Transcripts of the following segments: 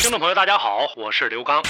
听众朋友，大家好，我是刘刚。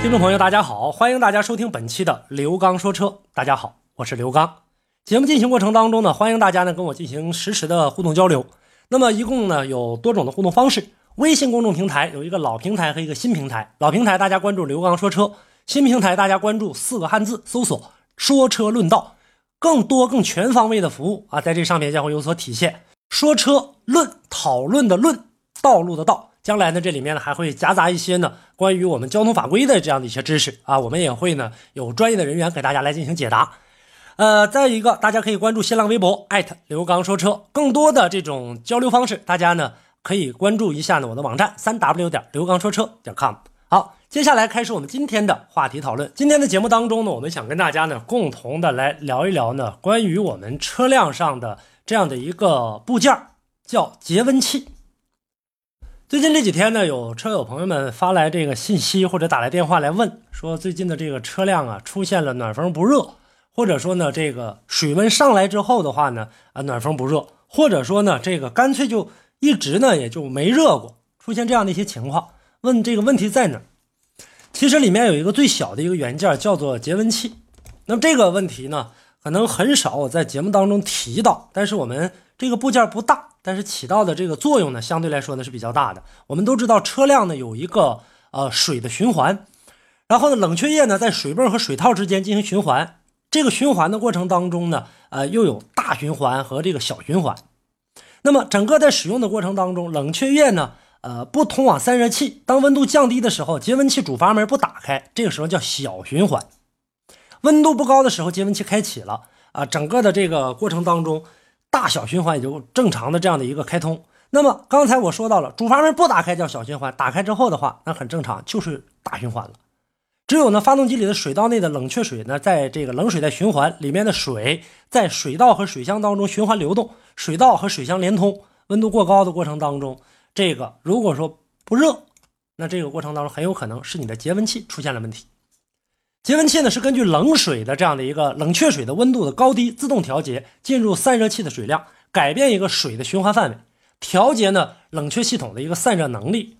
听众朋友，大家好，欢迎大家收听本期的刘刚说车。大家好，我是刘刚。节目进行过程当中呢，欢迎大家呢跟我进行实时的互动交流。那么一共呢有多种的互动方式。微信公众平台有一个老平台和一个新平台。老平台大家关注刘刚说车，新平台大家关注四个汉字，搜索“说车论道”。更多更全方位的服务啊，在这上面将会有所体现。说车论讨论的论，道路的道，将来呢，这里面呢还会夹杂一些呢关于我们交通法规的这样的一些知识啊，我们也会呢有专业的人员给大家来进行解答。呃，再一个，大家可以关注新浪微博艾特刘刚说车，更多的这种交流方式，大家呢可以关注一下呢我的网站三 w 点刘刚说车点 com。好。接下来开始我们今天的话题讨论。今天的节目当中呢，我们想跟大家呢共同的来聊一聊呢关于我们车辆上的这样的一个部件叫节温器。最近这几天呢，有车友朋友们发来这个信息或者打来电话来问，说最近的这个车辆啊出现了暖风不热，或者说呢这个水温上来之后的话呢啊暖风不热，或者说呢这个干脆就一直呢也就没热过，出现这样的一些情况，问这个问题在哪？其实里面有一个最小的一个元件，叫做节温器。那么这个问题呢，可能很少我在节目当中提到。但是我们这个部件不大，但是起到的这个作用呢，相对来说呢是比较大的。我们都知道车辆呢有一个呃水的循环，然后呢冷却液呢在水泵和水套之间进行循环。这个循环的过程当中呢，呃又有大循环和这个小循环。那么整个在使用的过程当中，冷却液呢。呃，不通往散热器。当温度降低的时候，节温器主阀门不打开，这个时候叫小循环。温度不高的时候，节温器开启了啊，整个的这个过程当中，大小循环也就正常的这样的一个开通。那么刚才我说到了，主阀门不打开叫小循环，打开之后的话，那很正常，就是大循环了。只有呢，发动机里的水道内的冷却水呢，在这个冷水在循环，里面的水在水道和水箱当中循环流动，水道和水箱连通。温度过高的过程当中。这个如果说不热，那这个过程当中很有可能是你的节温器出现了问题。节温器呢是根据冷水的这样的一个冷却水的温度的高低自动调节进入散热器的水量，改变一个水的循环范围，调节呢冷却系统的一个散热能力，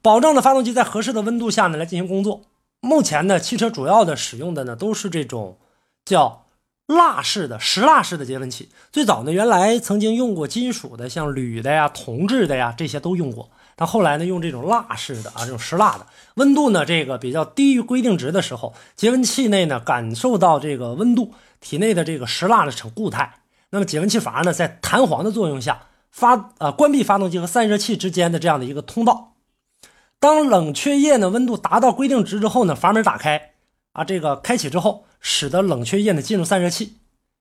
保证呢发动机在合适的温度下呢来进行工作。目前呢汽车主要的使用的呢都是这种叫。蜡式的石蜡式的节温器，最早呢，原来曾经用过金属的，像铝的呀、铜制的呀，这些都用过。那后来呢，用这种蜡式的啊，这种石蜡的，温度呢，这个比较低于规定值的时候，节温器内呢，感受到这个温度，体内的这个石蜡呢呈固态。那么节温器阀呢，在弹簧的作用下，发啊关闭发动机和散热器之间的这样的一个通道。当冷却液呢温度达到规定值之后呢，阀门打开。啊，这个开启之后，使得冷却液呢进入散热器。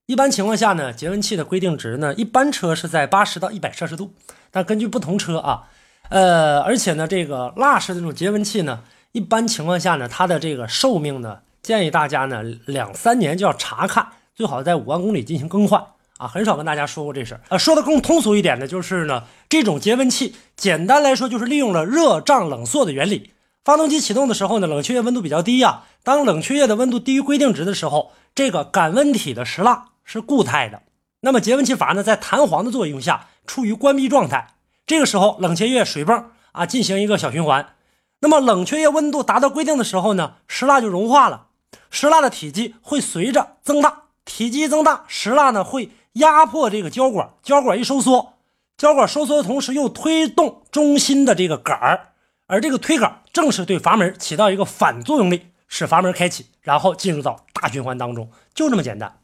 一般情况下呢，节温器的规定值呢，一般车是在八十到一百摄氏度。但根据不同车啊，呃，而且呢，这个蜡式的这种节温器呢，一般情况下呢，它的这个寿命呢，建议大家呢两三年就要查看，最好在五万公里进行更换啊。很少跟大家说过这事儿。呃，说的更通俗一点的就是呢，这种节温器简单来说就是利用了热胀冷缩的原理。发动机启动的时候呢，冷却液温度比较低呀。当冷却液的温度低于规定值的时候，这个感温体的石蜡是固态的。那么节温器阀呢，在弹簧的作用下处于关闭状态。这个时候，冷却液水泵啊进行一个小循环。那么冷却液温度达到规定的时候呢，石蜡就融化了。石蜡的体积会随着增大，体积增大，石蜡呢会压迫这个胶管，胶管一收缩，胶管收缩的同时又推动中心的这个杆儿。而这个推杆正是对阀门起到一个反作用力，使阀门开启，然后进入到大循环当中，就这么简单。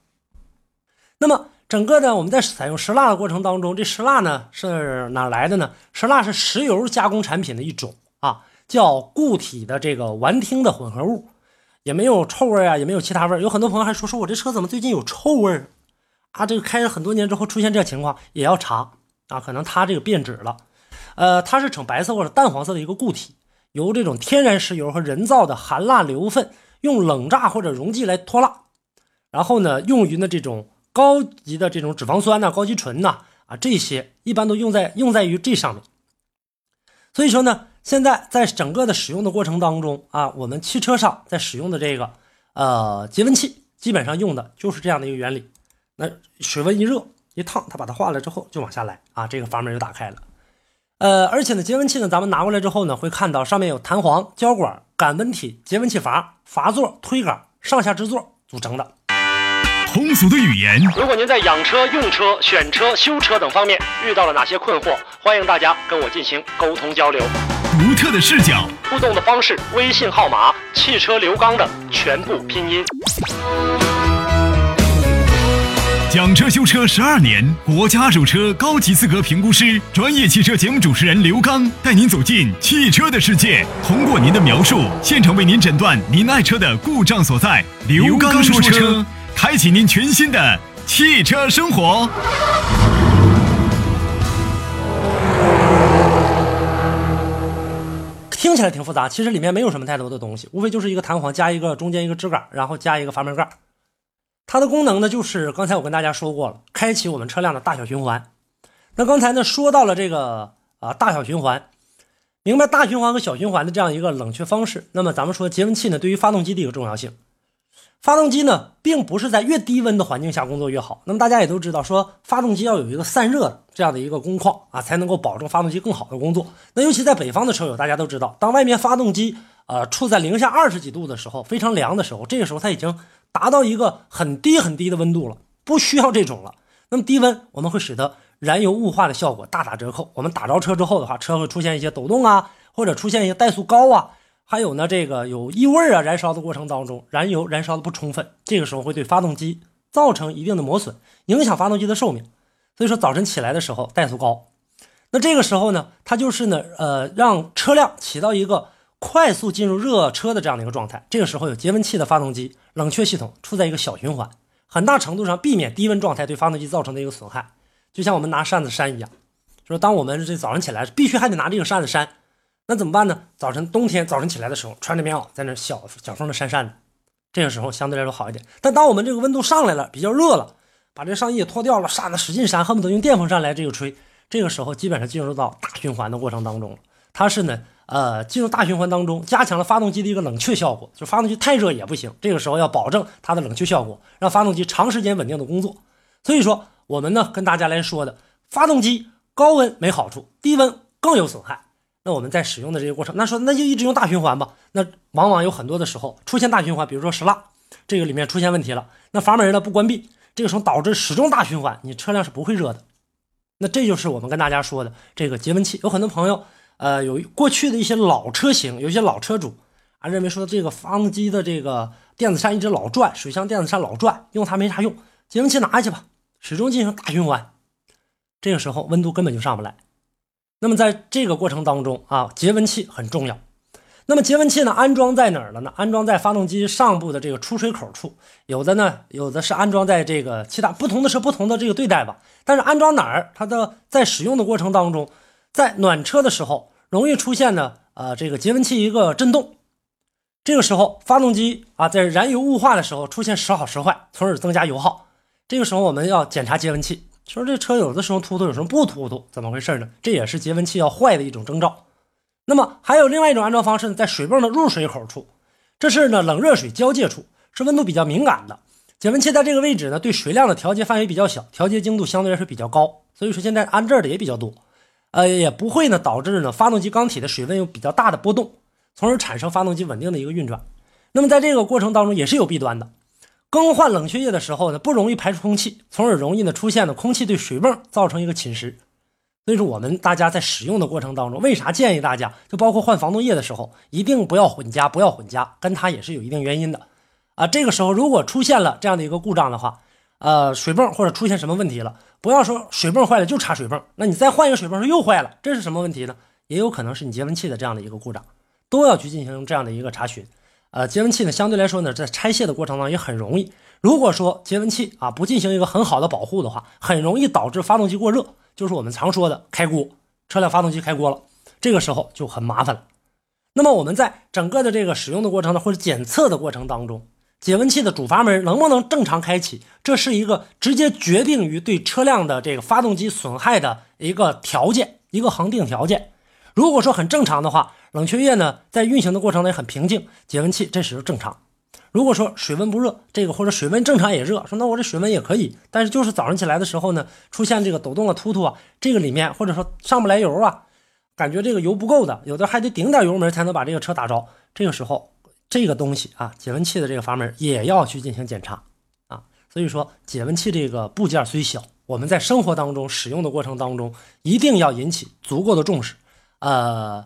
那么整个呢，我们在采用石蜡的过程当中，这石蜡呢是哪来的呢？石蜡是石油加工产品的一种啊，叫固体的这个烷烃的混合物，也没有臭味啊，也没有其他味有很多朋友还说说我这车怎么最近有臭味啊？这个开了很多年之后出现这情况，也要查啊，可能它这个变质了。呃，它是呈白色或者淡黄色的一个固体，由这种天然石油和人造的含蜡硫分用冷榨或者溶剂来脱蜡，然后呢，用于呢这种高级的这种脂肪酸呐、高级醇呐啊这些一般都用在用在于这上面。所以说呢，现在在整个的使用的过程当中啊，我们汽车上在使用的这个呃节温器，基本上用的就是这样的一个原理。那水温一热一烫，它把它化了之后就往下来啊，这个阀门就打开了。呃，而且呢，节温器呢，咱们拿过来之后呢，会看到上面有弹簧、胶管、感温体、节温器阀、阀座、推杆、上下支座组成的。通俗的语言，如果您在养车、用车、选车、修车等方面遇到了哪些困惑，欢迎大家跟我进行沟通交流。独特的视角，互动的方式：微信号码“汽车刘刚”的全部拼音。讲车修车十二年，国家二手车高级资格评估师，专业汽车节目主持人刘刚带您走进汽车的世界，通过您的描述，现场为您诊断您爱车的故障所在。刘刚说车，开启您全新的汽车生活。听起来挺复杂，其实里面没有什么太多的东西，无非就是一个弹簧加一个中间一个支杆，然后加一个阀门盖。它的功能呢，就是刚才我跟大家说过了，开启我们车辆的大小循环。那刚才呢说到了这个啊大小循环，明白大循环和小循环的这样一个冷却方式。那么咱们说节温器呢对于发动机的一个重要性，发动机呢并不是在越低温的环境下工作越好。那么大家也都知道，说发动机要有一个散热的这样的一个工况啊，才能够保证发动机更好的工作。那尤其在北方的车友，大家都知道，当外面发动机呃处在零下二十几度的时候，非常凉的时候，这个时候它已经。达到一个很低很低的温度了，不需要这种了。那么低温我们会使得燃油雾化的效果大打折扣。我们打着车之后的话，车会出现一些抖动啊，或者出现一些怠速高啊，还有呢这个有异味啊，燃烧的过程当中燃油燃烧的不充分，这个时候会对发动机造成一定的磨损，影响发动机的寿命。所以说早晨起来的时候怠速高，那这个时候呢，它就是呢呃让车辆起到一个。快速进入热车的这样的一个状态，这个时候有节温器的发动机冷却系统处在一个小循环，很大程度上避免低温状态对发动机造成的一个损害。就像我们拿扇子扇一样，说当我们这早上起来必须还得拿这个扇子扇，那怎么办呢？早晨冬天早晨起来的时候穿着棉袄在那小小风的扇扇子，这个时候相对来说好一点。但当我们这个温度上来了，比较热了，把这上衣也脱掉了，扇子使劲扇，恨不得用电风扇来这个吹，这个时候基本上进入到大循环的过程当中了。它是呢。呃，进入大循环当中，加强了发动机的一个冷却效果。就发动机太热也不行，这个时候要保证它的冷却效果，让发动机长时间稳定的工作。所以说，我们呢跟大家来说的，发动机高温没好处，低温更有损害。那我们在使用的这个过程，那说那就一直用大循环吧。那往往有很多的时候出现大循环，比如说石蜡这个里面出现问题了，那阀门呢不关闭，这个时候导致始终大循环，你车辆是不会热的。那这就是我们跟大家说的这个节温器。有很多朋友。呃，有过去的一些老车型，有一些老车主啊，认为说这个发动机的这个电子扇一直老转，水箱电子扇老转，用它没啥用，节温器拿下去吧，始终进行大循环，这个时候温度根本就上不来。那么在这个过程当中啊，节温器很重要。那么节温器呢，安装在哪儿了呢？安装在发动机上部的这个出水口处，有的呢，有的是安装在这个其他不同的是不同的这个对待吧。但是安装哪儿，它的在使用的过程当中。在暖车的时候，容易出现呢，呃，这个节温器一个震动，这个时候发动机啊，在燃油雾化的时候出现时好时坏，从而增加油耗。这个时候我们要检查节温器，说这车有的时候突突，有时候不突突，怎么回事呢？这也是节温器要坏的一种征兆。那么还有另外一种安装方式呢，在水泵的入水口处，这是呢冷热水交界处，是温度比较敏感的。节温器在这个位置呢，对水量的调节范围比较小，调节精度相对来说比较高，所以说现在安这儿的也比较多。呃，也不会呢，导致呢发动机缸体的水温有比较大的波动，从而产生发动机稳定的一个运转。那么在这个过程当中也是有弊端的，更换冷却液的时候呢，不容易排出空气，从而容易呢出现呢空气对水泵造成一个侵蚀。所以说我们大家在使用的过程当中，为啥建议大家就包括换防冻液的时候，一定不要混加，不要混加，跟它也是有一定原因的。啊，这个时候如果出现了这样的一个故障的话，呃，水泵或者出现什么问题了？不要说水泵坏了就插水泵，那你再换一个水泵又坏了，这是什么问题呢？也有可能是你节温器的这样的一个故障，都要去进行这样的一个查询。呃，节温器呢相对来说呢，在拆卸的过程当中也很容易。如果说节温器啊不进行一个很好的保护的话，很容易导致发动机过热，就是我们常说的开锅。车辆发动机开锅了，这个时候就很麻烦了。那么我们在整个的这个使用的过程呢，或者检测的过程当中，解温器的主阀门能不能正常开启，这是一个直接决定于对车辆的这个发动机损害的一个条件，一个恒定条件。如果说很正常的话，冷却液呢在运行的过程呢也很平静，解温器这时候正常。如果说水温不热，这个或者水温正常也热，说那我这水温也可以，但是就是早上起来的时候呢，出现这个抖动啊、突突啊，这个里面或者说上不来油啊，感觉这个油不够的，有的还得顶点油门才能把这个车打着。这个时候，这个东西啊，解温器的这个阀门也要去进行检查啊。所以说，解温器这个部件虽小，我们在生活当中使用的过程当中，一定要引起足够的重视，呃。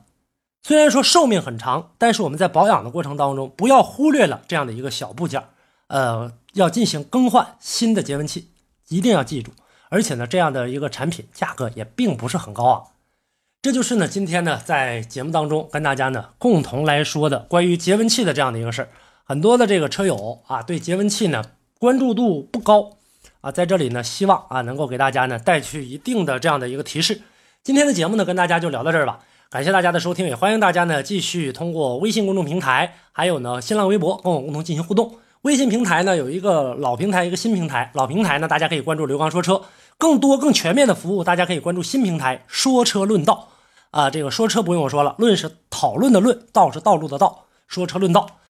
虽然说寿命很长，但是我们在保养的过程当中，不要忽略了这样的一个小部件，呃，要进行更换新的节温器，一定要记住。而且呢，这样的一个产品价格也并不是很高啊。这就是呢，今天呢，在节目当中跟大家呢共同来说的关于节温器的这样的一个事儿。很多的这个车友啊，对节温器呢关注度不高啊，在这里呢，希望啊能够给大家呢带去一定的这样的一个提示。今天的节目呢，跟大家就聊到这儿吧。感谢大家的收听，也欢迎大家呢继续通过微信公众平台，还有呢新浪微博跟我共同进行互动。微信平台呢有一个老平台，一个新平台。老平台呢大家可以关注刘刚说车，更多更全面的服务，大家可以关注新平台说车论道。啊，这个说车不用我说了，论是讨论的论，道是道路的道，说车论道。